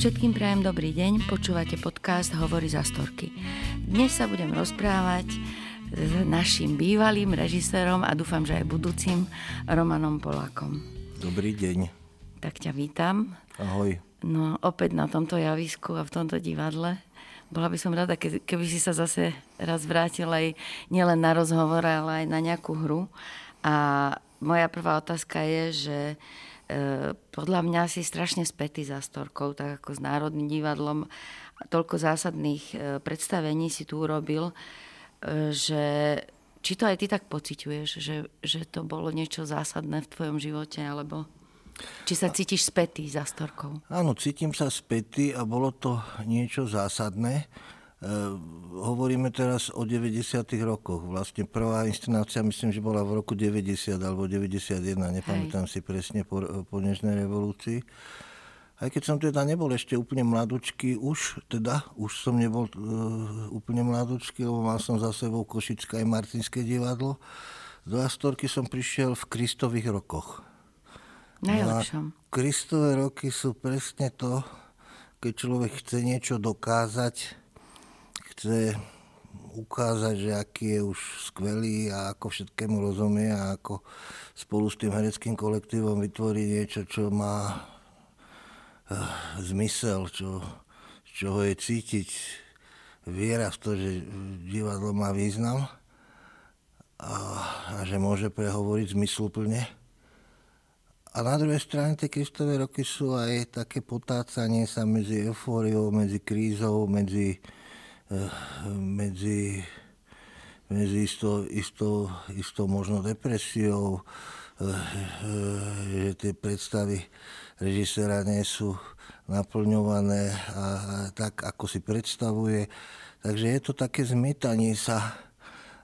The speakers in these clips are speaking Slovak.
Všetkým prajem dobrý deň, počúvate podcast Hovory za storky. Dnes sa budem rozprávať s našim bývalým režisérom a dúfam, že aj budúcim Romanom Polákom. Dobrý deň. Tak ťa vítam. Ahoj. No, opäť na tomto javisku a v tomto divadle. Bola by som rada, keby si sa zase raz vrátil aj nielen na rozhovor, ale aj na nejakú hru. A moja prvá otázka je, že podľa mňa si strašne spätý za Storkou, tak ako s Národným divadlom. Toľko zásadných e, predstavení si tu urobil, e, že či to aj ty tak pociťuješ, že, že to bolo niečo zásadné v tvojom živote, alebo či sa cítiš spätý za storkou? Áno, cítim sa spätý a bolo to niečo zásadné. E, hovoríme teraz o 90. rokoch. Vlastne prvá inscenácia, myslím, že bola v roku 90 alebo 91, nepamätám Hej. si presne po, po dnešnej revolúcii. Aj keď som teda nebol ešte úplne mladučký, už teda, už som nebol uh, úplne mladučký, lebo mal som za sebou Košické aj Martinské divadlo. Do Astorky som prišiel v Kristových rokoch. Najlepšom. Kristové roky sú presne to, keď človek chce niečo dokázať, chce ukázať, že aký je už skvelý a ako všetkému rozumie a ako spolu s tým hereckým kolektívom vytvorí niečo, čo má uh, zmysel, čo, čoho je cítiť viera v to, že divadlo má význam a, a že môže prehovoriť zmysluplne. A na druhej strane tie Kristové roky sú aj také potácanie sa medzi eufóriou, medzi krízou, medzi, eh, medzi, medzi istou, istou, istou možno depresiou, eh, že tie predstavy režiséra nie sú naplňované a, tak, ako si predstavuje. Takže je to také zmietanie sa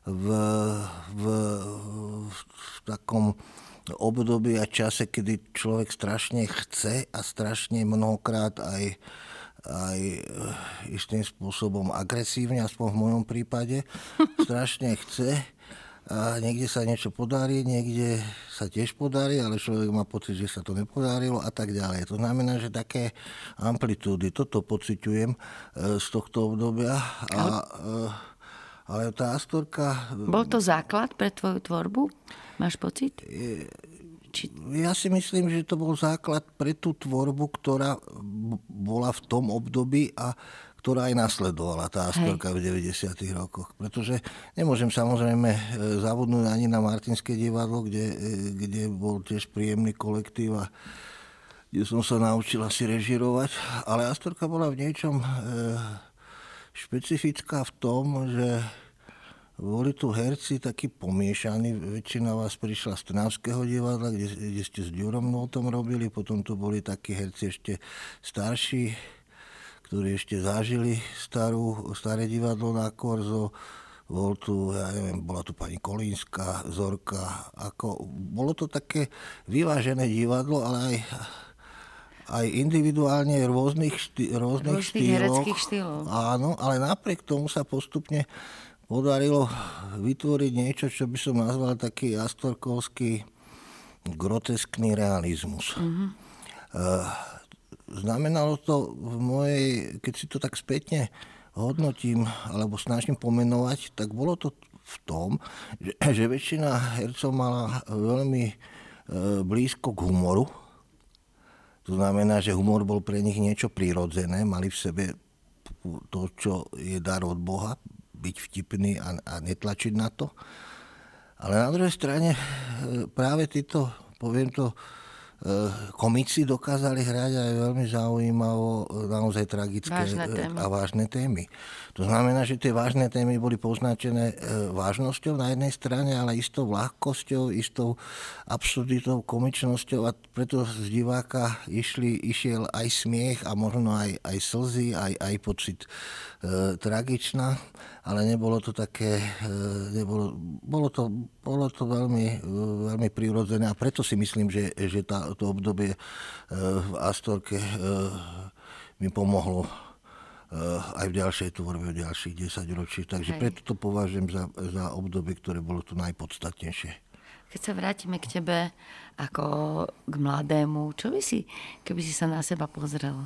v, v, v takom období a čase, kedy človek strašne chce a strašne mnohokrát aj, aj eh, istým spôsobom agresívne, aspoň v mojom prípade, strašne chce a niekde sa niečo podarí, niekde sa tiež podarí, ale človek má pocit, že sa to nepodarilo a tak ďalej. To znamená, že také amplitúdy, toto pociťujem eh, z tohto obdobia. A, eh, ale tá Astorka... Bol to základ pre tvoju tvorbu? Máš pocit? Či... Ja si myslím, že to bol základ pre tú tvorbu, ktorá bola v tom období a ktorá aj nasledovala tá Astorka v 90. rokoch. Pretože nemôžem samozrejme e, zabudnúť ani na Martinské divadlo, kde, e, kde bol tiež príjemný kolektív a kde som sa naučil asi režirovať. Ale Astorka bola v niečom e, špecifická v tom, že boli tu herci takí pomiešaní, väčšina vás prišla z Trnavského divadla, kde, kde ste s Ďurom o tom robili, potom tu boli takí herci ešte starší, ktorí ešte zažili starú, staré divadlo na Korzo, bol tu, ja neviem, bola tu pani Kolínska, Zorka, ako, bolo to také vyvážené divadlo, ale aj aj individuálne rôznych, štý, rôznych, rôznych štýlov. Áno, ale napriek tomu sa postupne podarilo vytvoriť niečo, čo by som nazval taký astorkovský groteskný realizmus. Mm-hmm. Znamenalo to v mojej, keď si to tak spätne hodnotím alebo snažím pomenovať, tak bolo to v tom, že, že väčšina hercov mala veľmi e, blízko k humoru. To znamená, že humor bol pre nich niečo prirodzené, mali v sebe to, čo je dar od Boha, byť vtipný a, a netlačiť na to. Ale na druhej strane e, práve títo, poviem to, komici dokázali hrať aj veľmi zaujímavo, naozaj tragické vážne a vážne témy. To znamená, že tie vážne témy boli poznačené e, vážnosťou na jednej strane, ale istou ľahkosťou, istou absurditou, komičnosťou a preto z diváka išli, išiel aj smiech a možno aj, aj slzy, aj, aj pocit e, tragičná, ale nebolo to také, e, nebolo, bolo, to, bolo to veľmi, e, veľmi prirodzené a preto si myslím, že, že tá, to obdobie e, v Astorke e, mi pomohlo Eh, aj v ďalšej tvorbe, v ďalších 10 ročí. Takže Hej. preto to považujem za, za obdobie, ktoré bolo tu najpodstatnejšie. Keď keď sa vrátime k tebe ako k mladému, čo by si, keby si sa na seba pozrel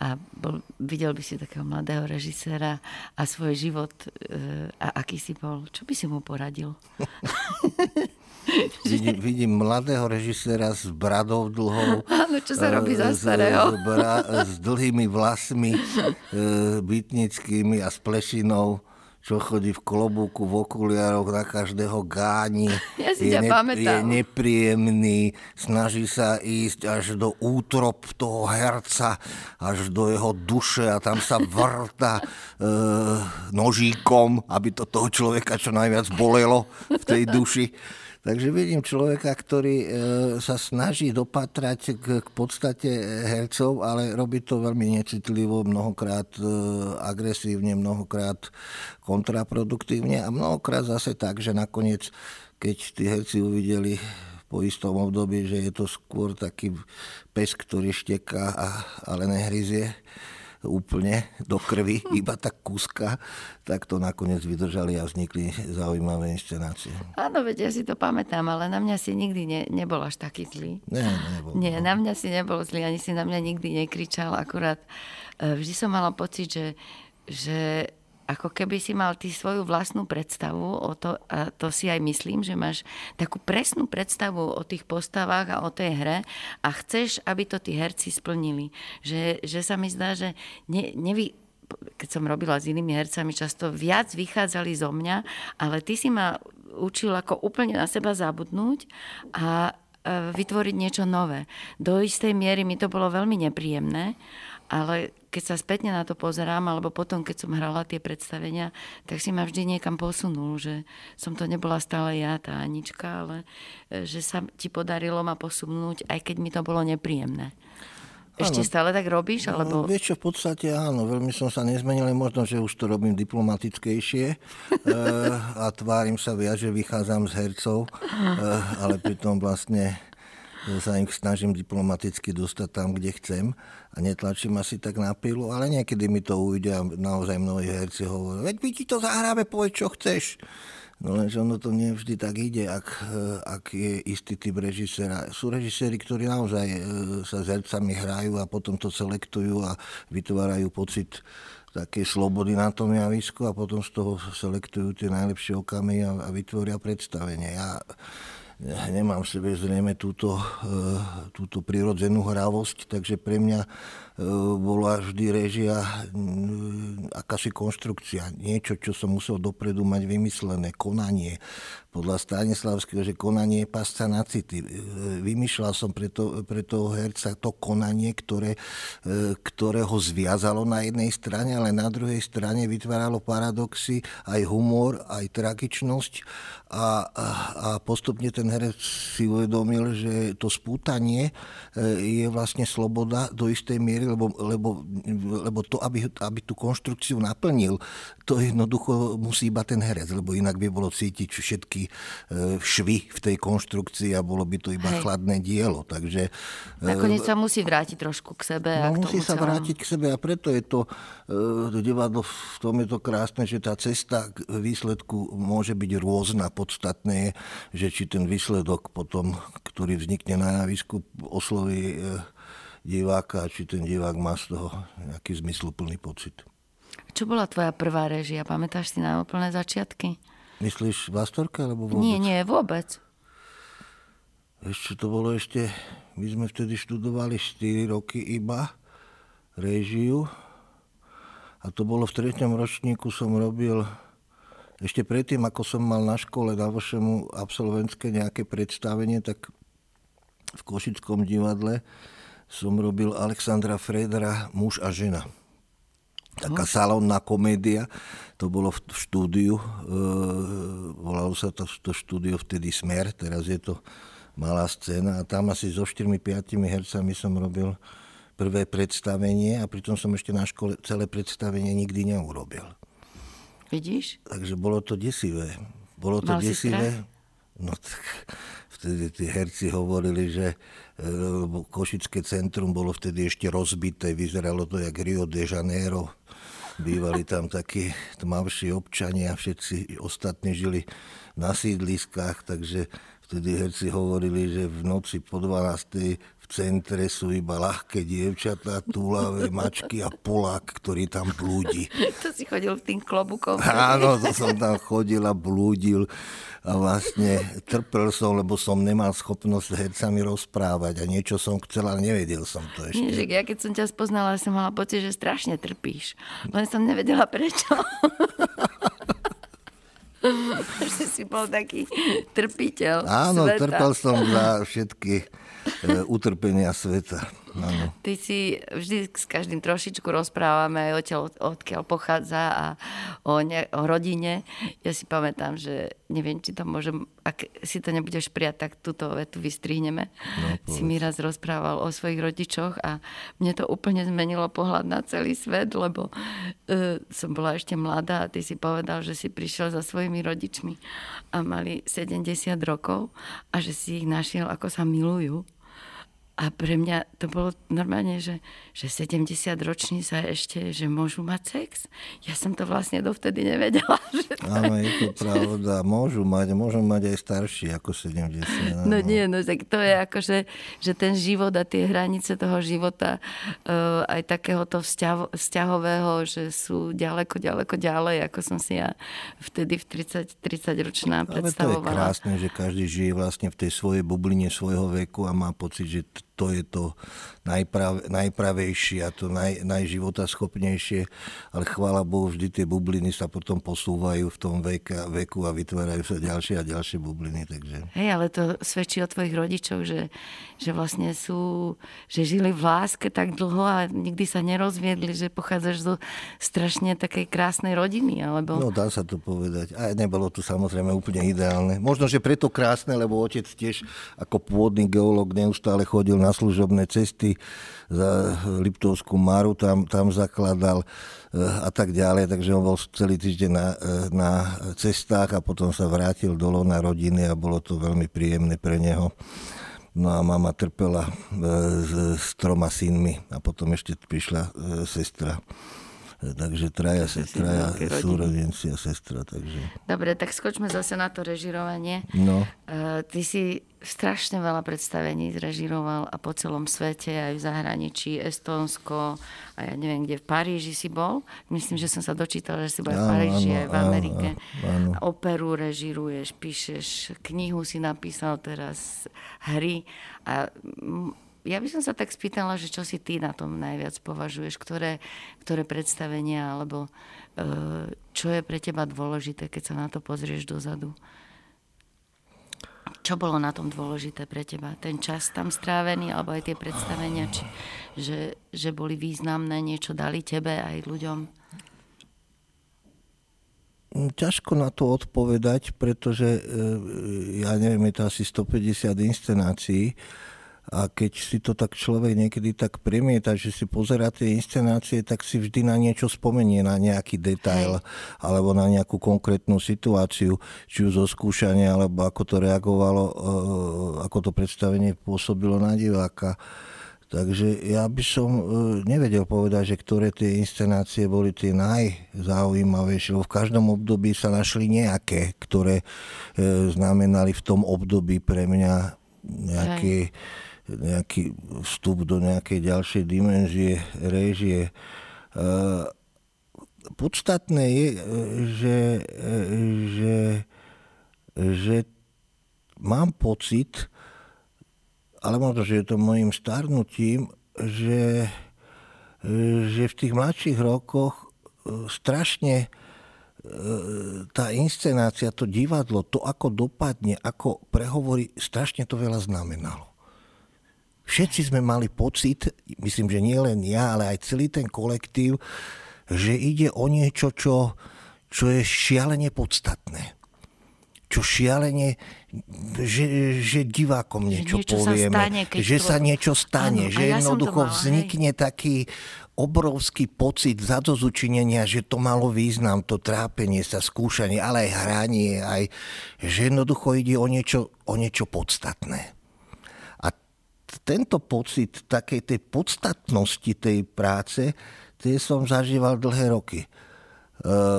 a bol, videl by si takého mladého režiséra a svoj život e, a aký si bol, čo by si mu poradil? vidím, vidím mladého režiséra s bradou dlhou. Áno, čo sa robí za starého. S, bra, s dlhými vlasmi, e, bytnickými a s plešinou čo chodí v klobúku, v okuliároch, na každého gáni. Ja si je, ne, je nepríjemný, snaží sa ísť až do útrop toho herca, až do jeho duše a tam sa vrta e, nožíkom, aby to toho človeka čo najviac bolelo v tej duši. Takže vidím človeka, ktorý e, sa snaží dopatrať k, podstate hercov, ale robí to veľmi necitlivo, mnohokrát e, agresívne, mnohokrát kontraproduktívne a mnohokrát zase tak, že nakoniec, keď tí herci uvideli po istom období, že je to skôr taký pes, ktorý šteká, ale nehryzie, úplne do krvi, iba tak kúska, tak to nakoniec vydržali a vznikli zaujímavé inscenácie. Áno, veď ja si to pamätám, ale na mňa si nikdy ne, nebol až taký zlý. Nie, nebol. Nie, na mňa si nebol zlý, ani si na mňa nikdy nekričal, akurát e, vždy som mala pocit, že, že ako keby si mal ty svoju vlastnú predstavu o to, a to si aj myslím, že máš takú presnú predstavu o tých postavách a o tej hre a chceš, aby to tí herci splnili. Že, že sa mi zdá, že ne, nevy, keď som robila s inými hercami, často viac vychádzali zo mňa, ale ty si ma učil ako úplne na seba zabudnúť a vytvoriť niečo nové. Do istej miery mi to bolo veľmi nepríjemné, ale keď sa spätne na to pozerám, alebo potom, keď som hrala tie predstavenia, tak si ma vždy niekam posunul, že som to nebola stále ja, tá Anička, ale e, že sa ti podarilo ma posunúť, aj keď mi to bolo nepríjemné. Ešte áno. stále tak robíš? No, alebo... No, vieš čo, v podstate áno, veľmi som sa nezmenil, možno, že už to robím diplomatickejšie e, a tvárim sa viac, že vychádzam z hercov, e, ale pritom vlastne sa im snažím diplomaticky dostať tam, kde chcem a netlačím asi tak na pilu, ale niekedy mi to ujde a naozaj mnohí herci hovoria, veď my ti to zahráme, povedz, čo chceš. No lenže ono to nie vždy tak ide, ak, ak je istý typ režisera. Sú režiséri, ktorí naozaj e, sa s hercami hrajú a potom to selektujú a vytvárajú pocit také slobody na tom javisku a potom z toho selektujú tie najlepšie okamy a, a vytvoria predstavenie. Ja nemám v sebe zrejme túto, e, túto prirodzenú hravosť, takže pre mňa bola vždy režia akási konštrukcia, niečo, čo som musel dopredu mať vymyslené, konanie, podľa Stanislavského, že konanie je pasca na city. E, vymýšľal som pre, to, pre toho herca to konanie, ktoré, e, ktoré ho zviazalo na jednej strane, ale na druhej strane vytváralo paradoxy, aj humor, aj tragičnosť. A, a, a postupne ten herec si uvedomil, že to spútanie e, je vlastne sloboda do istej miery, lebo, lebo, lebo to, aby, aby tú konštrukciu naplnil, to jednoducho musí iba ten herec, lebo inak by bolo cítiť všetky E, švy v tej konštrukcii a bolo by to iba Hej. chladné dielo. Takže, e, Nakoniec sa musí vrátiť trošku k sebe. No, a musí sa vrátiť k sebe a preto je to, to e, divadlo, v tom je to krásne, že tá cesta k výsledku môže byť rôzna. Podstatné je, že či ten výsledok potom, ktorý vznikne na javisku, osloví diváka, či ten divák má z toho nejaký zmysluplný pocit. Čo bola tvoja prvá režia? Pamätáš si na úplné začiatky? Myslíš v Astorke, alebo vôbec? Nie, nie, vôbec. Ešte to bolo ešte, my sme vtedy študovali 4 roky iba režiu a to bolo v treťom ročníku som robil ešte predtým, ako som mal na škole na vašemu absolventské nejaké predstavenie, tak v Košickom divadle som robil Alexandra Fredera Muž a žena taká salónna komédia. To bolo v štúdiu, e, volalo sa to, to štúdio vtedy Smer, teraz je to malá scéna a tam asi so 4-5 hercami som robil prvé predstavenie a pritom som ešte na škole celé predstavenie nikdy neurobil. Vidíš? Takže bolo to desivé. Bolo to Mal desivé. No tak vtedy tí herci hovorili, že Košické centrum bolo vtedy ešte rozbité, vyzeralo to jak Rio de Janeiro. Bývali tam takí tmavší občania, všetci ostatní žili na sídliskách, takže vtedy herci hovorili, že v noci po 12 v centre sú iba ľahké dievčatá, túlavé mačky a Polák, ktorý tam blúdi. To si chodil v tým klobukom. Áno, to som tam chodil a blúdil a vlastne trpel som, lebo som nemal schopnosť s hercami rozprávať a niečo som chcel, ale nevedel som to ešte. Že ja keď som ťa spoznala, som mala pocit, že strašne trpíš. Len som nevedela prečo. že si bol taký trpiteľ Áno, sveta. trpel som za všetky utrpenia sveta. Ano. Ty si vždy s každým trošičku rozprávame o odtiaľ, odkiaľ pochádza a o, ne, o rodine. Ja si pamätám, že neviem, či to môžem, ak si to nebudeš prijať, tak túto vetu vystrihneme. No, si mi raz rozprával o svojich rodičoch a mne to úplne zmenilo pohľad na celý svet, lebo uh, som bola ešte mladá a ty si povedal, že si prišiel za svojimi rodičmi a mali 70 rokov a že si ich našiel, ako sa milujú a pre mňa to bolo normálne, že, že 70 roční sa ešte, že môžu mať sex. Ja som to vlastne dovtedy nevedela. Že to... Áno, je to pravda. Môžu mať, môžu mať aj starší ako 70. Áno. No nie, no tak to je ako, že, že ten život a tie hranice toho života uh, aj takéhoto vzťaho, vzťahového, že sú ďaleko, ďaleko ďalej, ako som si ja vtedy v 30, 30 ročná predstavovala. Ale to je krásne, že každý žije vlastne v tej svojej bubline svojho veku a má pocit, že to je to najprav, najpravejšie a to naj, najživotaschopnejšie, ale chvála Bohu, vždy tie bubliny sa potom posúvajú v tom veka, veku a vytvárajú sa ďalšie a ďalšie bubliny. Takže... Hej, ale to svedčí o tvojich rodičoch, že, že vlastne sú, že žili v láske tak dlho a nikdy sa nerozviedli, že pochádzaš zo strašne takej krásnej rodiny, alebo... No dá sa to povedať. A nebolo to samozrejme úplne ideálne. Možno, že preto krásne, lebo otec tiež ako pôvodný geológ neustále chodil na služobné cesty za Liptovskú Maru, tam, tam zakladal eh, a tak ďalej, takže on bol celý týždeň na, eh, na cestách a potom sa vrátil dolo na rodiny a bolo to veľmi príjemné pre neho. No a mama trpela eh, s, s troma synmi a potom ešte prišla sestra takže traja, se, traja súrodenci a sestra. Takže. Dobre, tak skočme zase na to režirovanie. No. Uh, ty si strašne veľa predstavení zrežiroval a po celom svete, aj v zahraničí, Estónsko a ja neviem, kde v Paríži si bol. Myslím, že som sa dočítala, že si bol aj v Paríži, aj v Amerike. Áno, áno. Operu režiruješ, píšeš, knihu si napísal teraz, hry a ja by som sa tak spýtala, že čo si ty na tom najviac považuješ, ktoré, ktoré predstavenia, alebo e, čo je pre teba dôležité, keď sa na to pozrieš dozadu? Čo bolo na tom dôležité pre teba? Ten čas tam strávený, alebo aj tie predstavenia, či, že, že boli významné, niečo dali tebe aj ľuďom? Ťažko na to odpovedať, pretože e, ja neviem, je to asi 150 inscenácií a keď si to tak človek niekedy tak premieta, že si pozera tie inscenácie, tak si vždy na niečo spomenie, na nejaký detail alebo na nejakú konkrétnu situáciu, či už zo skúšania, alebo ako to reagovalo, eh, ako to predstavenie pôsobilo na diváka. Takže ja by som eh, nevedel povedať, že ktoré tie inscenácie boli tie najzaujímavejšie, lebo v každom období sa našli nejaké, ktoré eh, znamenali v tom období pre mňa nejaké... Hej nejaký vstup do nejakej ďalšej dimenzie, réžie. Podstatné je, že, že, že mám pocit, ale možno, že je to môjim starnutím, že, že v tých mladších rokoch e, strašne e, tá inscenácia, to divadlo, to ako dopadne, ako prehovorí, strašne to veľa znamenalo všetci sme mali pocit, myslím, že nie len ja, ale aj celý ten kolektív, že ide o niečo, čo, čo je šialene podstatné. Čo šialene, že, že divákom niečo, niečo povieme, sa stane, že to... sa niečo stane, ano, že ja jednoducho mal, vznikne hej. taký obrovský pocit zadozučinenia, že to malo význam, to trápenie sa, skúšanie, ale aj hranie, aj, že jednoducho ide o niečo, o niečo podstatné tento pocit takej tej podstatnosti tej práce, tie som zažíval dlhé roky.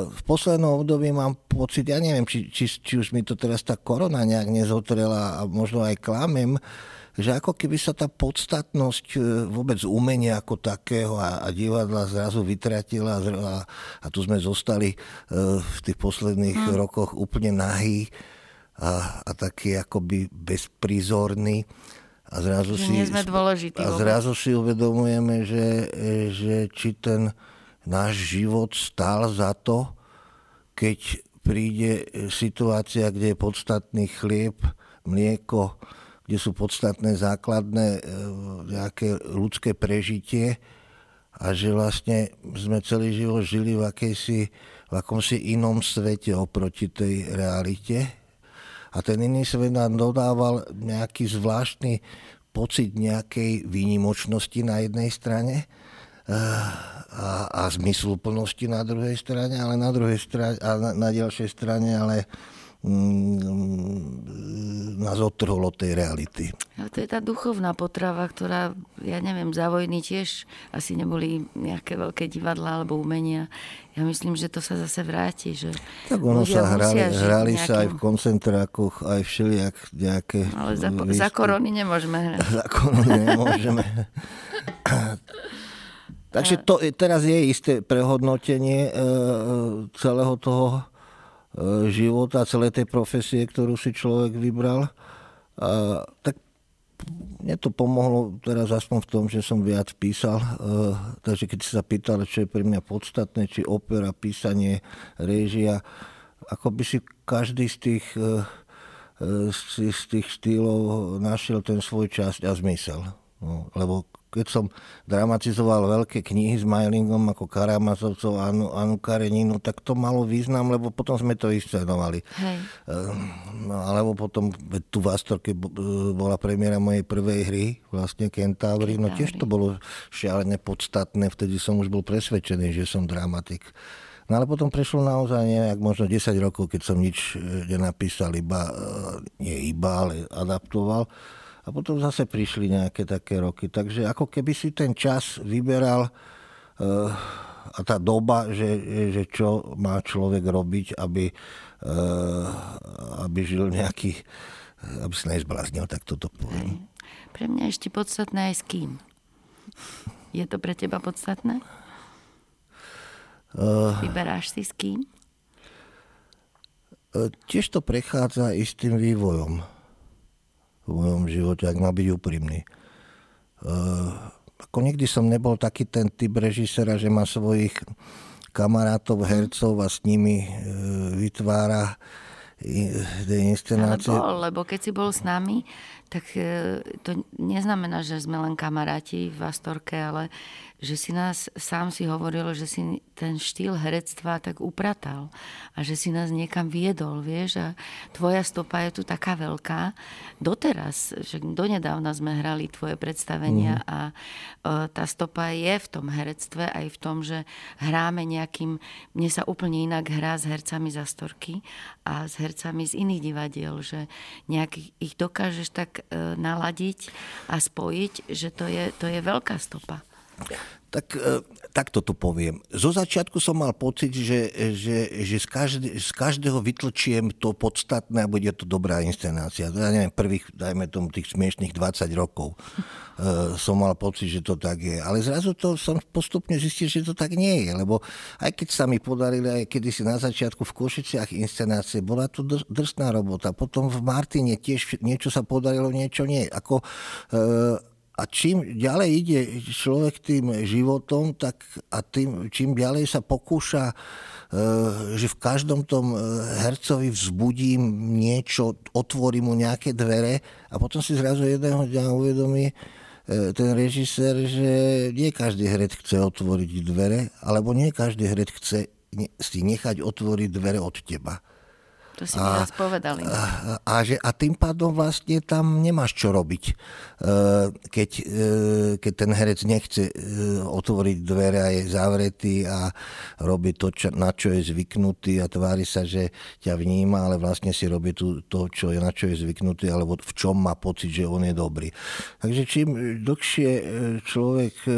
V poslednom období mám pocit, ja neviem, či, či, či už mi to teraz tá korona nejak nezotrela a možno aj klamem, že ako keby sa tá podstatnosť e, vôbec umenia ako takého a, a divadla zrazu vytratila a, a tu sme zostali e, v tých posledných hmm. rokoch úplne nahý a, a taký akoby bezprizorný. A zrazu, si, sme a zrazu si uvedomujeme, že, že či ten náš život stál za to, keď príde situácia, kde je podstatný chlieb, mlieko, kde sú podstatné základné e, nejaké ľudské prežitie a že vlastne sme celý život žili v, akejsi, v akomsi inom svete oproti tej realite. A ten iný svet nám dodával nejaký zvláštny pocit nejakej výnimočnosti na jednej strane a, a zmysluplnosti na druhej strane, ale na druhej strane a na, na ďalšej strane, ale mm, nás odtrhlo tej reality. A to je tá duchovná potrava, ktorá, ja neviem, za vojny tiež asi neboli nejaké veľké divadla alebo umenia. Ja myslím, že to sa zase vráti. Že tak ono sa hrali, hrali nejakým... sa aj v koncentrákoch, aj všelijak nejaké... Ale za, za korony nemôžeme hrať. za korony nemôžeme. Takže to, teraz je isté prehodnotenie e, celého toho e, života, celej tej profesie, ktorú si človek vybral. A, tak mne to pomohlo teraz aspoň v tom, že som viac písal. E, takže keď si sa pýtal, čo je pre mňa podstatné, či opera, písanie, réžia, ako by si každý z tých, z tých štýlov našiel ten svoj časť a zmysel. No, lebo keď som dramatizoval veľké knihy s Majlingom ako Karamazovcov a Anu, Anu Kareninu, tak to malo význam, lebo potom sme to inscenovali. Hej. Ehm, no, alebo potom tu v Astorke bola premiéra mojej prvej hry, vlastne Kentavri, no tiež to bolo šialené podstatné, vtedy som už bol presvedčený, že som dramatik. No ale potom prešlo naozaj nejak možno 10 rokov, keď som nič e, nenapísal, iba, e, nie iba, ale adaptoval. A potom zase prišli nejaké také roky. Takže ako keby si ten čas vyberal uh, a tá doba, že, že čo má človek robiť, aby, uh, aby žil nejaký, aby sa nezbláznil, tak toto poviem. Pre mňa ešte podstatné aj s kým. Je to pre teba podstatné? Uh, Vyberáš si s kým? Uh, tiež to prechádza istým vývojom v mojom živote, ak má byť úprimný. Uh, ako nikdy som nebol taký ten typ režisera, že má svojich kamarátov, hercov a s nimi uh, vytvára tie inscenácie. Ale lebo keď si bol s nami, tak uh, to neznamená, že sme len kamaráti v Astorke, ale že si nás, sám si hovoril, že si ten štýl herectva tak upratal a že si nás niekam viedol, vieš, a tvoja stopa je tu taká veľká. Doteraz, že donedávna sme hrali tvoje predstavenia mm. a e, tá stopa je v tom herectve aj v tom, že hráme nejakým, mne sa úplne inak hrá s hercami za storky a s hercami z iných divadiel, že nejak ich dokážeš tak e, naladiť a spojiť, že to je, to je veľká stopa. Tak e, takto to poviem. Zo začiatku som mal pocit, že, že, že z, každé, z každého vytlčiem to podstatné a bude to dobrá inscenácia. Ja neviem, prvých, dajme tomu, tých smiešných 20 rokov uh, som mal pocit, že to tak je. Ale zrazu to som postupne zistil, že to tak nie je. Lebo aj keď sa mi podarili, aj kedysi na začiatku v Košiciach inscenácie, bola to drsná robota. Potom v Martine tiež niečo sa podarilo, niečo nie. Ako... Uh, a čím ďalej ide človek tým životom, tak a tým, čím ďalej sa pokúša, e, že v každom tom e, hercovi vzbudím niečo, otvorím mu nejaké dvere a potom si zrazu jedného dňa uvedomí e, ten režisér, že nie každý herec chce otvoriť dvere, alebo nie každý herec chce si nechať otvoriť dvere od teba. To si a, mi povedali. A, a, že, a tým pádom vlastne tam nemáš čo robiť. E, keď, e, keď ten herec nechce e, otvoriť dvere a je zavretý a robí to, čo, na čo je zvyknutý a tvári sa, že ťa vníma, ale vlastne si robí tu, to, čo je, na čo je zvyknutý, alebo v čom má pocit, že on je dobrý. Takže čím dlhšie človek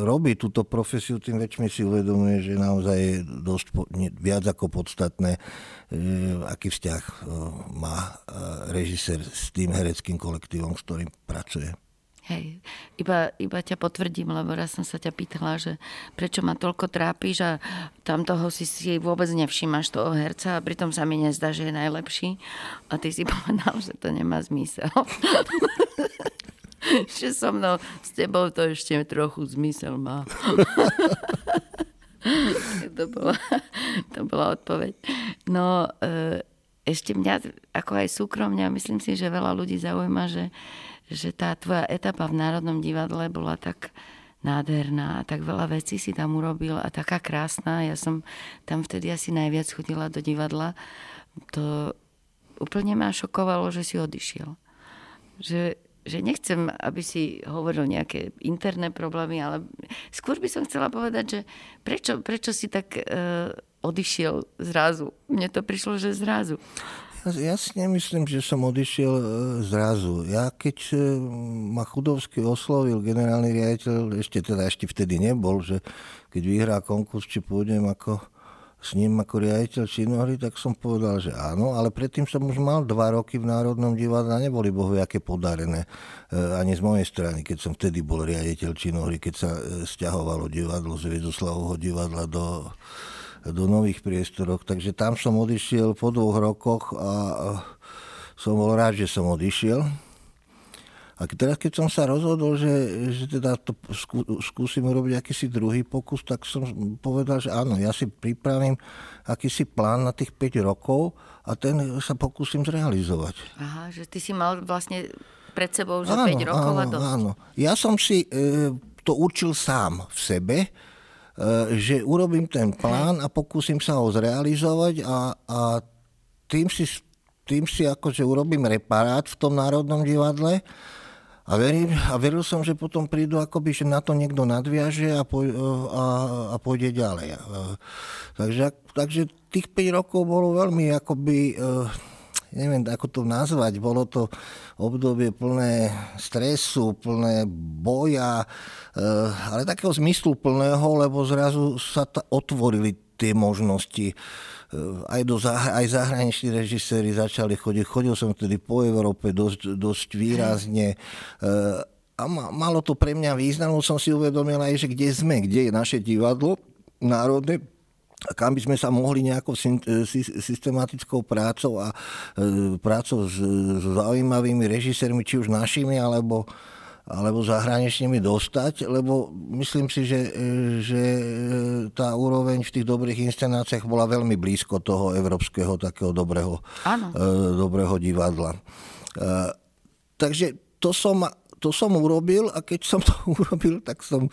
robí túto profesiu, tým väčšmi si uvedomuje, že naozaj je dosť viac ako podstatné aký vzťah e, má e, režisér s tým hereckým kolektívom, s ktorým pracuje. Hej, iba, iba ťa potvrdím, lebo raz som sa ťa pýtala, že prečo ma toľko trápiš a tam toho si si vôbec nevšímaš toho herca a pritom sa mi nezdá, že je najlepší. A ty si povedal, že to nemá zmysel. že so mnou, s tebou to ešte trochu zmysel má. to, bola, to bola odpoveď. No, e, ešte mňa, ako aj súkromne, myslím si, že veľa ľudí zaujíma, že, že tá tvoja etapa v Národnom divadle bola tak nádherná a tak veľa vecí si tam urobil a taká krásna. Ja som tam vtedy asi najviac chodila do divadla. To úplne ma šokovalo, že si odišiel. Že, že nechcem, aby si hovoril nejaké interné problémy, ale skôr by som chcela povedať, že prečo, prečo si tak uh, odišiel zrazu? Mne to prišlo, že zrazu. Ja, ja si nemyslím, že som odišiel uh, zrazu. Ja keď uh, ma Chudovský oslovil generálny riaditeľ, ešte teda ešte vtedy nebol, že keď vyhrá konkurs, či pôjdem ako s ním ako riaditeľ činohry, tak som povedal, že áno, ale predtým som už mal dva roky v Národnom divadle a neboli bohu aké podarené e, ani z mojej strany, keď som vtedy bol riaditeľ činohry, keď sa e, stiahovalo divadlo z Viedoslavovho divadla do, do nových priestorov. Takže tam som odišiel po dvoch rokoch a som bol rád, že som odišiel a teraz, keď som sa rozhodol, že, že teda to skú, skúsim urobiť akýsi druhý pokus, tak som povedal, že áno, ja si pripravím akýsi plán na tých 5 rokov a ten sa pokúsim zrealizovať. Aha, že ty si mal vlastne pred sebou že áno, 5 rokov áno, a dosť. Áno, ja som si e, to určil sám v sebe, e, že urobím ten plán a pokúsim sa ho zrealizovať a, a tým si tým si akože urobím reparát v tom Národnom divadle a, verím, a veril som, že potom prídu akoby, že na to niekto nadviaže a, poj, a, a pôjde ďalej. Takže, takže tých 5 rokov bolo veľmi akoby, e, neviem ako to nazvať, bolo to obdobie plné stresu, plné boja, e, ale takého zmyslu plného, lebo zrazu sa otvorili tie možnosti Eh, aj, do, aj zahraniční režiséri začali chodiť. Chodil som vtedy po Európe dosť, dosť výrazne eh, a malo to pre mňa význam, som si uvedomil aj, že kde sme, kde je naše divadlo národné, kam by sme sa mohli nejakou eh, systematickou prácou a prácou s zaujímavými režisérmi, či už našimi, alebo alebo zahraničnými dostať, lebo myslím si, že, že tá úroveň v tých dobrých inscenáciách bola veľmi blízko toho európskeho takého dobrého, Áno. E, dobrého divadla. E, takže to som, to som urobil a keď som to urobil, tak som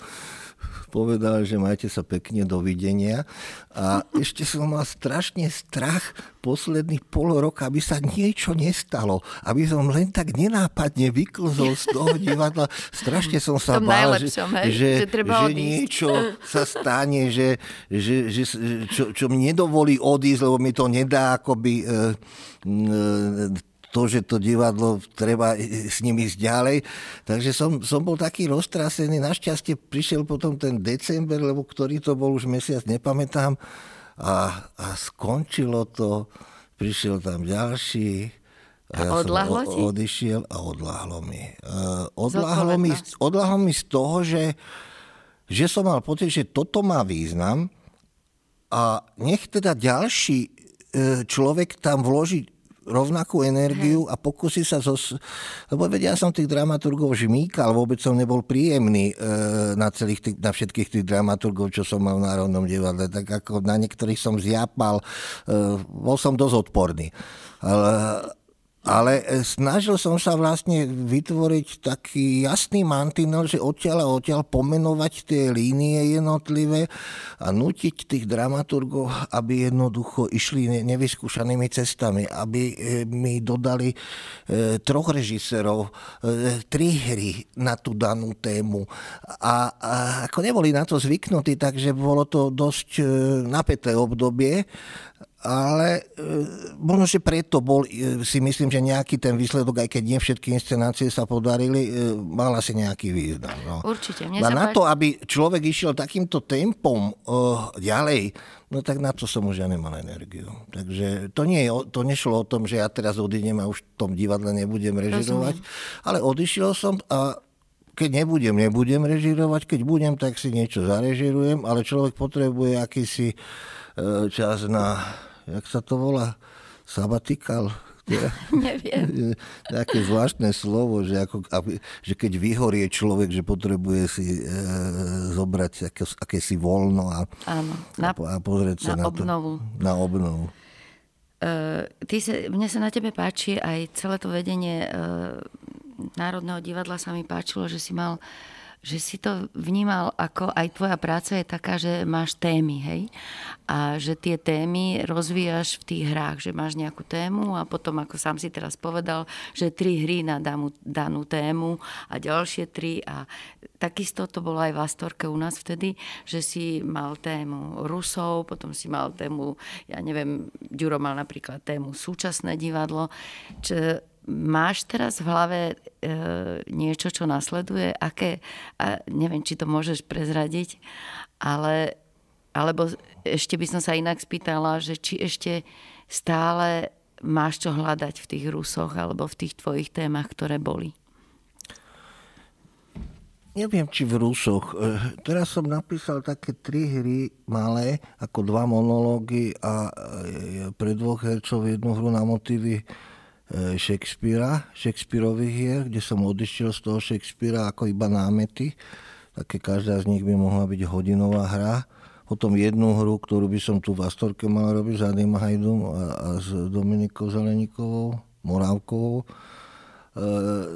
povedal, že majte sa pekne, dovidenia. A ešte som mal strašne strach posledných pol roka, aby sa niečo nestalo. Aby som len tak nenápadne vyklzol z toho divadla. Strašne som sa bál, že, že, že, že niečo sa stane, že, že, že, čo, čo mi nedovolí odísť, lebo mi to nedá akoby e, e, to, že to divadlo treba s ním ísť ďalej. Takže som, som bol taký roztrasený. Našťastie prišiel potom ten december, lebo ktorý to bol už mesiac, nepamätám. A, a skončilo to, prišiel tam ďalší. A, ja odlahlo som o, odišiel a odlahlo mi. Uh, odlahlo, mi odlahlo mi z toho, že, že som mal pocit, že toto má význam a nech teda ďalší e, človek tam vloží rovnakú energiu a pokusí sa zo... Lebo vedia, ja som tých dramaturgov žmýkal, vôbec som nebol príjemný e, na, celých tých, na všetkých tých dramaturgov, čo som mal v Národnom divadle. Tak ako na niektorých som zjapal, e, bol som dosť odporný. Ale, Ale e, snažil som sa vlastne vytvoriť taký jasný mantinel, že odtiaľ a odtiaľ pomenovať tie línie jednotlivé a nutiť tých dramaturgov, aby jednoducho išli nevyskúšanými cestami, aby e, mi dodali e, troch režisérov, tri hry na tú danú tému. A, ako neboli na to zvyknutí, takže bolo to dosť napäté obdobie ale e, možno, že preto bol, e, si myslím, že nejaký ten výsledok, aj keď nie všetky inscenácie sa podarili, e, mal asi nejaký význam. No. Určite. Mne na to, aby človek išiel takýmto tempom uh, ďalej, no tak na to som už ja nemal energiu. Takže to, nie, to nešlo o tom, že ja teraz odídem a už v tom divadle nebudem režirovať, Rozumiem. ale odišiel som a keď nebudem, nebudem režirovať, keď budem, tak si niečo zarežirujem, ale človek potrebuje akýsi čas na jak sa to volá, sabatikal. Neviem. Také zvláštne slovo, že, ako, aby, že keď vyhorie človek, že potrebuje si e, zobrať aké, akési voľno a, Áno, na, a, a pozrieť sa na, na obnovu. To, na obnovu. Uh, ty sa, mne sa na tebe páči aj celé to vedenie uh, Národného divadla sa mi páčilo, že si mal uh, že si to vnímal ako aj tvoja práca je taká, že máš témy, hej? A že tie témy rozvíjaš v tých hrách, že máš nejakú tému a potom, ako sám si teraz povedal, že tri hry na danú, danú tému a ďalšie tri a takisto to bolo aj v Astorke u nás vtedy, že si mal tému Rusov, potom si mal tému, ja neviem, Ďuro mal napríklad tému súčasné divadlo, čo Máš teraz v hlave e, niečo, čo nasleduje? Aké, a neviem, či to môžeš prezradiť, ale, alebo ešte by som sa inak spýtala, že či ešte stále máš čo hľadať v tých Rusoch alebo v tých tvojich témach, ktoré boli? Neviem, či v Rusoch. E, teraz som napísal také tri hry malé, ako dva monológy a e, pre dvoch hercov jednu hru na motívy Shakespearea, Shakespeareových hier, kde som odišiel z toho Shakespearea ako iba námety. Také každá z nich by mohla byť hodinová hra. Potom jednu hru, ktorú by som tu v Astorke mal robiť s Adým Hajdom a, a s Dominikou Zeleníkovou, Morávkovou. E,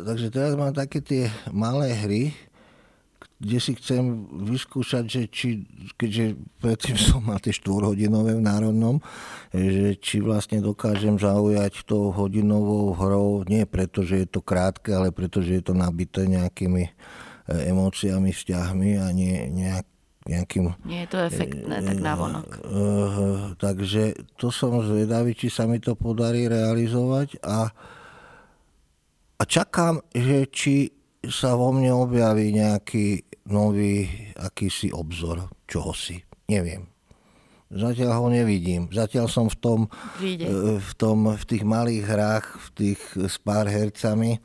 takže teraz mám také tie malé hry, kde si chcem vyskúšať, že či, keďže predtým som mal tie 4 hodinové v Národnom, že či vlastne dokážem zaujať tou hodinovou hrou, nie preto, že je to krátke, ale preto, že je to nabité nejakými e, emóciami, vzťahmi a nie nejak, nejakým... Nie je to efektné, tak návonok. Uh, uh, takže to som zvedavý, či sa mi to podarí realizovať a, a čakám, že či sa vo mne objaví nejaký nový akýsi obzor čohosi. Neviem. Zatiaľ ho nevidím. Zatiaľ som v tom, e, v, tom, v tých malých hrách, v tých s pár hercami.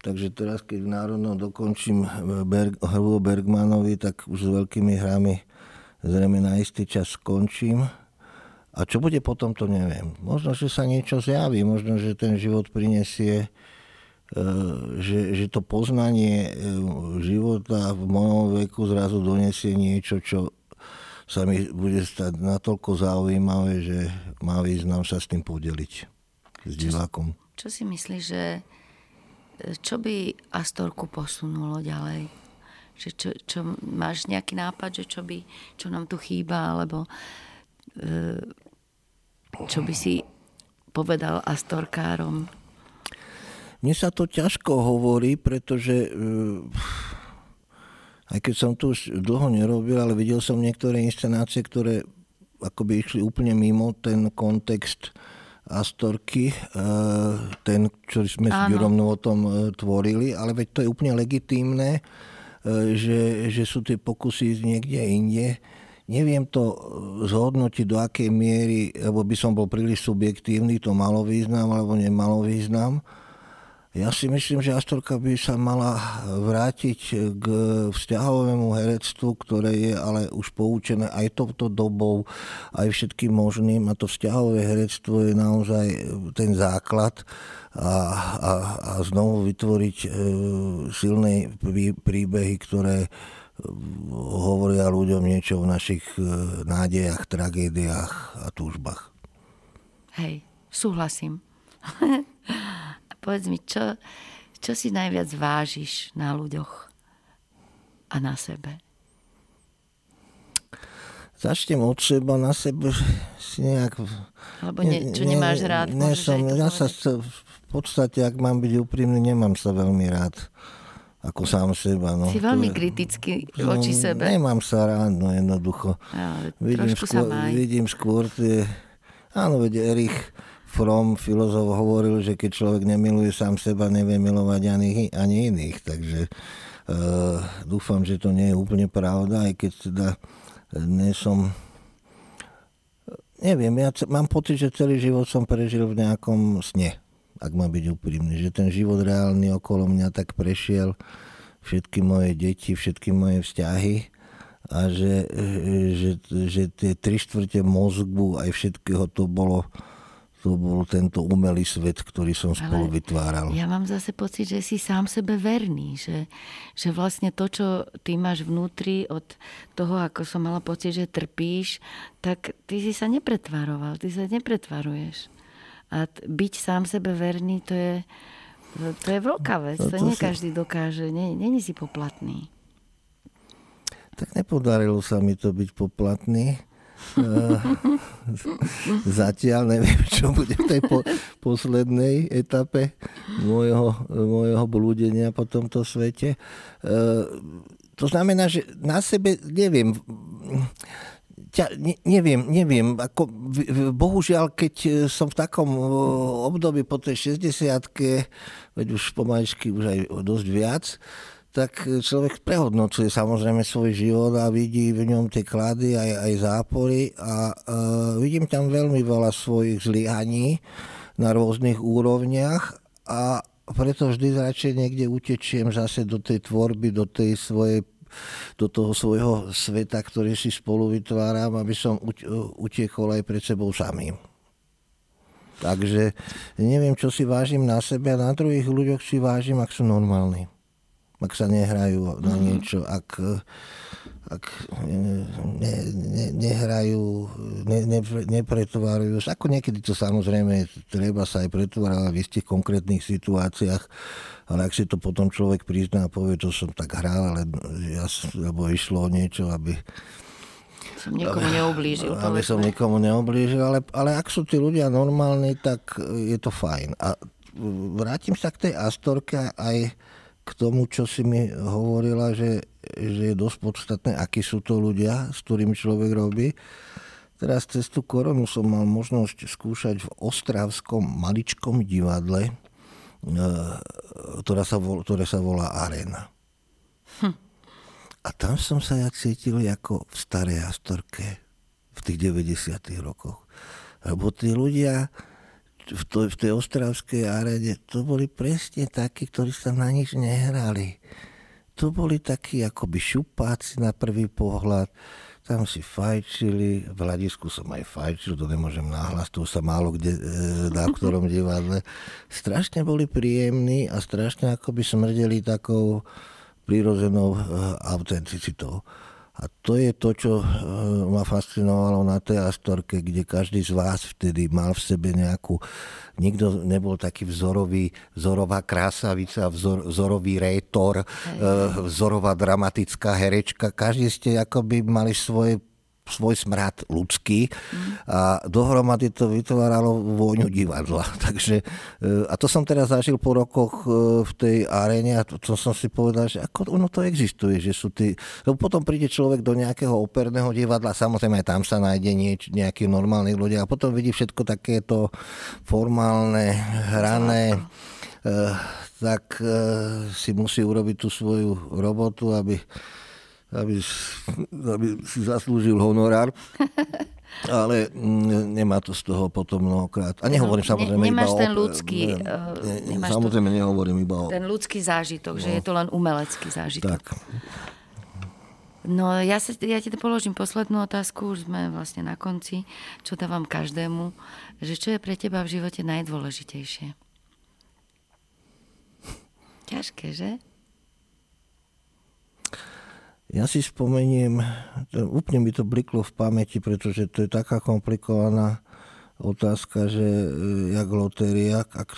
Takže teraz, keď v Národnom dokončím Berg, hru Bergmanovi, tak už s veľkými hrami zrejme na istý čas skončím. A čo bude potom, to neviem. Možno, že sa niečo zjaví, možno, že ten život prinesie že, že to poznanie e, života v mojom veku zrazu donesie niečo, čo sa mi bude stať natoľko zaujímavé, že má význam sa s tým podeliť s divákom. Čo, čo si myslíš, že e, čo by Astorku posunulo ďalej? Že čo, čo, máš nejaký nápad, že čo, by, čo nám tu chýba, alebo čo by si povedal Astorkárom? Mne sa to ťažko hovorí, pretože eh, aj keď som tu už dlho nerobil, ale videl som niektoré inscenácie, ktoré akoby išli úplne mimo ten kontext Astorky, eh, ten, čo sme s Jurom o tom eh, tvorili, ale veď to je úplne legitímne, že, že sú tie pokusy niekde inde. Neviem to zhodnotiť, do akej miery, lebo by som bol príliš subjektívny, to malo význam alebo nemalo význam. Ja si myslím, že Astorka by sa mala vrátiť k vzťahovému herectvu, ktoré je ale už poučené aj touto dobou, aj všetkým možným. A to vzťahové herectvo je naozaj ten základ a, a, a znovu vytvoriť e, silné príbehy, ktoré hovoria ľuďom niečo o našich e, nádejach, tragédiách a túžbách. Hej, súhlasím. Povedz mi, čo, čo si najviac vážiš na ľuďoch a na sebe? Začnem od seba, na sebe si nejak... Alebo ne, čo ne, nemáš rád? Ne, som, ja sa v podstate, ak mám byť úprimný, nemám sa veľmi rád ako sám seba. No. Si veľmi kritický no, voči sebe. Nemám sa rád, no jednoducho. Ja, vidím, skôr, vidím skôr tie... Áno, veď Erich Fromm, filozof, hovoril, že keď človek nemiluje sám seba, nevie milovať ani, ani iných. Takže uh, dúfam, že to nie je úplne pravda, aj keď teda nie som... Neviem, ja mám pocit, že celý život som prežil v nejakom sne, ak má byť úprimný. Že ten život reálny okolo mňa tak prešiel všetky moje deti, všetky moje vzťahy a že, že, že tie tri štvrte mozgu aj všetkého to bolo to bol tento umelý svet, ktorý som spolu Ale vytváral. Ja mám zase pocit, že si sám sebe verný, že, že vlastne to, čo ty máš vnútri od toho, ako som mala pocit, že trpíš, tak ty si sa nepretvaroval, ty sa nepretvaruješ. A byť sám sebe verný, to je, to je veľká vec, no, to, to nie si... každý dokáže, není si poplatný. Tak nepodarilo sa mi to byť poplatný zatiaľ neviem, čo bude v tej po, poslednej etape môjho, môjho blúdenia po tomto svete. Eh, to znamená, že na sebe neviem, ťa, ne, neviem, neviem, ako, bohužiaľ, keď som v takom období po tej 60 veď už pomaličky už aj dosť viac, tak človek prehodnocuje samozrejme svoj život a vidí v ňom tie klady aj, aj zápory a uh, vidím tam veľmi veľa svojich zlyhaní na rôznych úrovniach a preto vždy radšej niekde utečiem zase do tej tvorby, do tej svojej do toho svojho sveta, ktorý si spolu vytváram, aby som utiekol aj pred sebou samým. Takže neviem, čo si vážim na sebe a na druhých ľuďoch si vážim, ak sú normálni ak sa nehrajú na mhm. niečo, ak, ak ne, ne, nehrajú, ne, ne, nepretvárajú. Ako niekedy to samozrejme treba sa aj pretvárať v istých konkrétnych situáciách, ale ak si to potom človek prizná a povie, to som tak hral, ale ja, lebo išlo o niečo, aby som nikomu neoblížil. Aby som nikomu neoblížil, ale, ale ak sú tí ľudia normálni, tak je to fajn. A vrátim sa k tej Astorke aj k tomu, čo si mi hovorila, že, že je dosť podstatné, akí sú to ľudia, s ktorými človek robí. Teraz cez tú koronu som mal možnosť skúšať v Ostravskom maličkom divadle, e, ktorá sa, vol, ktoré sa volá Arena. Hm. A tam som sa ja cítil ako v starej Astorke v tých 90. rokoch. Lebo tí ľudia, v, to, v tej ostravskej arene, to boli presne takí, ktorí sa na nič nehrali. To boli takí akoby šupáci na prvý pohľad, tam si fajčili, v hľadisku som aj fajčil, to nemôžem náhlas, to sa málo kde, e, na ktorom divadle. Strašne boli príjemní a strašne akoby smrdeli takou prírodzenou e, autenticitou. A to je to, čo e, ma fascinovalo na tej Astorke, kde každý z vás vtedy mal v sebe nejakú... Nikto nebol taký vzorový, vzorová krásavica, vzor, vzorový rétor, vzorová dramatická herečka. Každý ste akoby mali svoje svoj smrad ľudský a dohromady to vytváralo vôňu divadla. Takže, e, a to som teraz zažil po rokoch e, v tej aréne a to, to som si povedal, že ako ono to existuje, že sú tí, lebo potom príde človek do nejakého operného divadla, samozrejme aj tam sa nájde nieč, nejaký normálny ľudia a potom vidí všetko takéto formálne, hrané, e, tak si musí urobiť tú svoju robotu, aby aby, aby si zaslúžil honorár. Ale mm, nemá to z toho potom mnohokrát. A nehovorím no, samozrejme ne, nemáš iba ten ľudský, ne, ne, nemáš samozrejme to, nehovorím iba o... Ten ľudský zážitok, no, že je to len umelecký zážitok. Tak. No ja, sa, ja ti položím poslednú otázku, už sme vlastne na konci, čo dávam každému, že čo je pre teba v živote najdôležitejšie? Ťažké, že? Ja si spomeniem, úplne mi to bliklo v pamäti, pretože to je taká komplikovaná otázka, že e, jak lotéria, ak,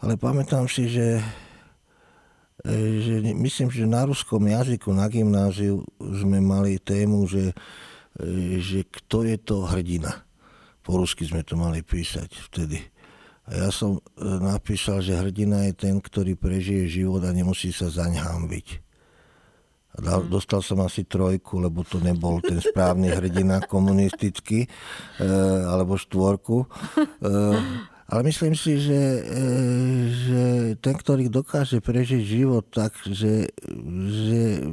ale pamätám si, že, e, že myslím, že na ruskom jazyku na gymnáziu sme mali tému, že, e, že kto je to hrdina. Po rusky sme to mali písať vtedy. A ja som napísal, že hrdina je ten, ktorý prežije život a nemusí sa zaň hambiť. Dostal som asi trojku, lebo to nebol ten správny hrdina komunistický, e, alebo štvorku. E, ale myslím si, že, e, že ten, ktorý dokáže prežiť život tak, že, že,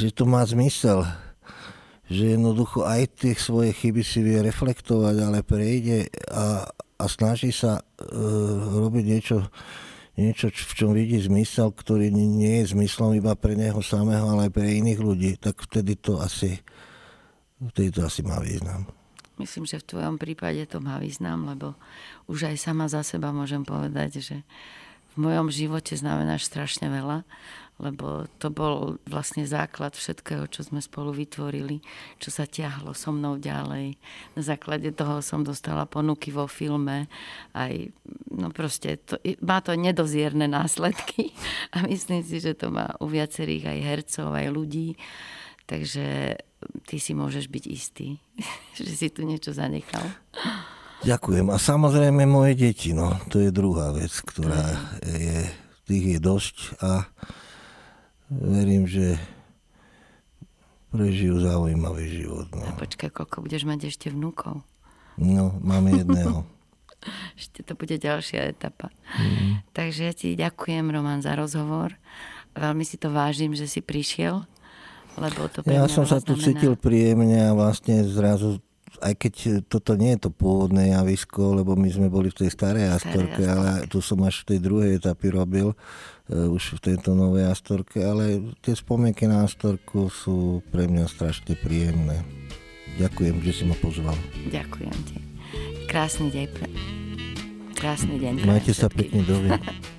že to má zmysel, že jednoducho aj tie svoje chyby si vie reflektovať, ale prejde a, a snaží sa robiť niečo, niečo, v čom vidí zmysel, ktorý nie je zmyslom iba pre neho samého, ale aj pre iných ľudí, tak vtedy to asi, vtedy to asi má význam. Myslím, že v tvojom prípade to má význam, lebo už aj sama za seba môžem povedať, že v mojom živote znamenáš strašne veľa lebo to bol vlastne základ všetkého, čo sme spolu vytvorili, čo sa ťahlo so mnou ďalej. Na základe toho som dostala ponuky vo filme, aj, no proste, to, má to nedozierne následky a myslím si, že to má u viacerých aj hercov, aj ľudí. Takže ty si môžeš byť istý, že si tu niečo zanechal. Ďakujem. A samozrejme moje deti, no, to je druhá vec, ktorá je, tých je dosť a verím, že prežijú zaujímavý život. No. A počkaj, koľko budeš mať ešte vnúkov? No, máme jedného. ešte to bude ďalšia etapa. Mm. Takže ja ti ďakujem, Roman, za rozhovor. Veľmi si to vážim, že si prišiel, lebo to Ja som sa tu cítil príjemne a vlastne zrazu aj keď toto nie je to pôvodné javisko, lebo my sme boli v tej starej Astorke, ale tu som až v tej druhej etapy robil, už v tejto novej Astorke, ale tie spomienky na Astorku sú pre mňa strašne príjemné. Ďakujem, že si ma pozval. Ďakujem ti. Krásny deň. Krásny deň. Majte sa pekne, dovi.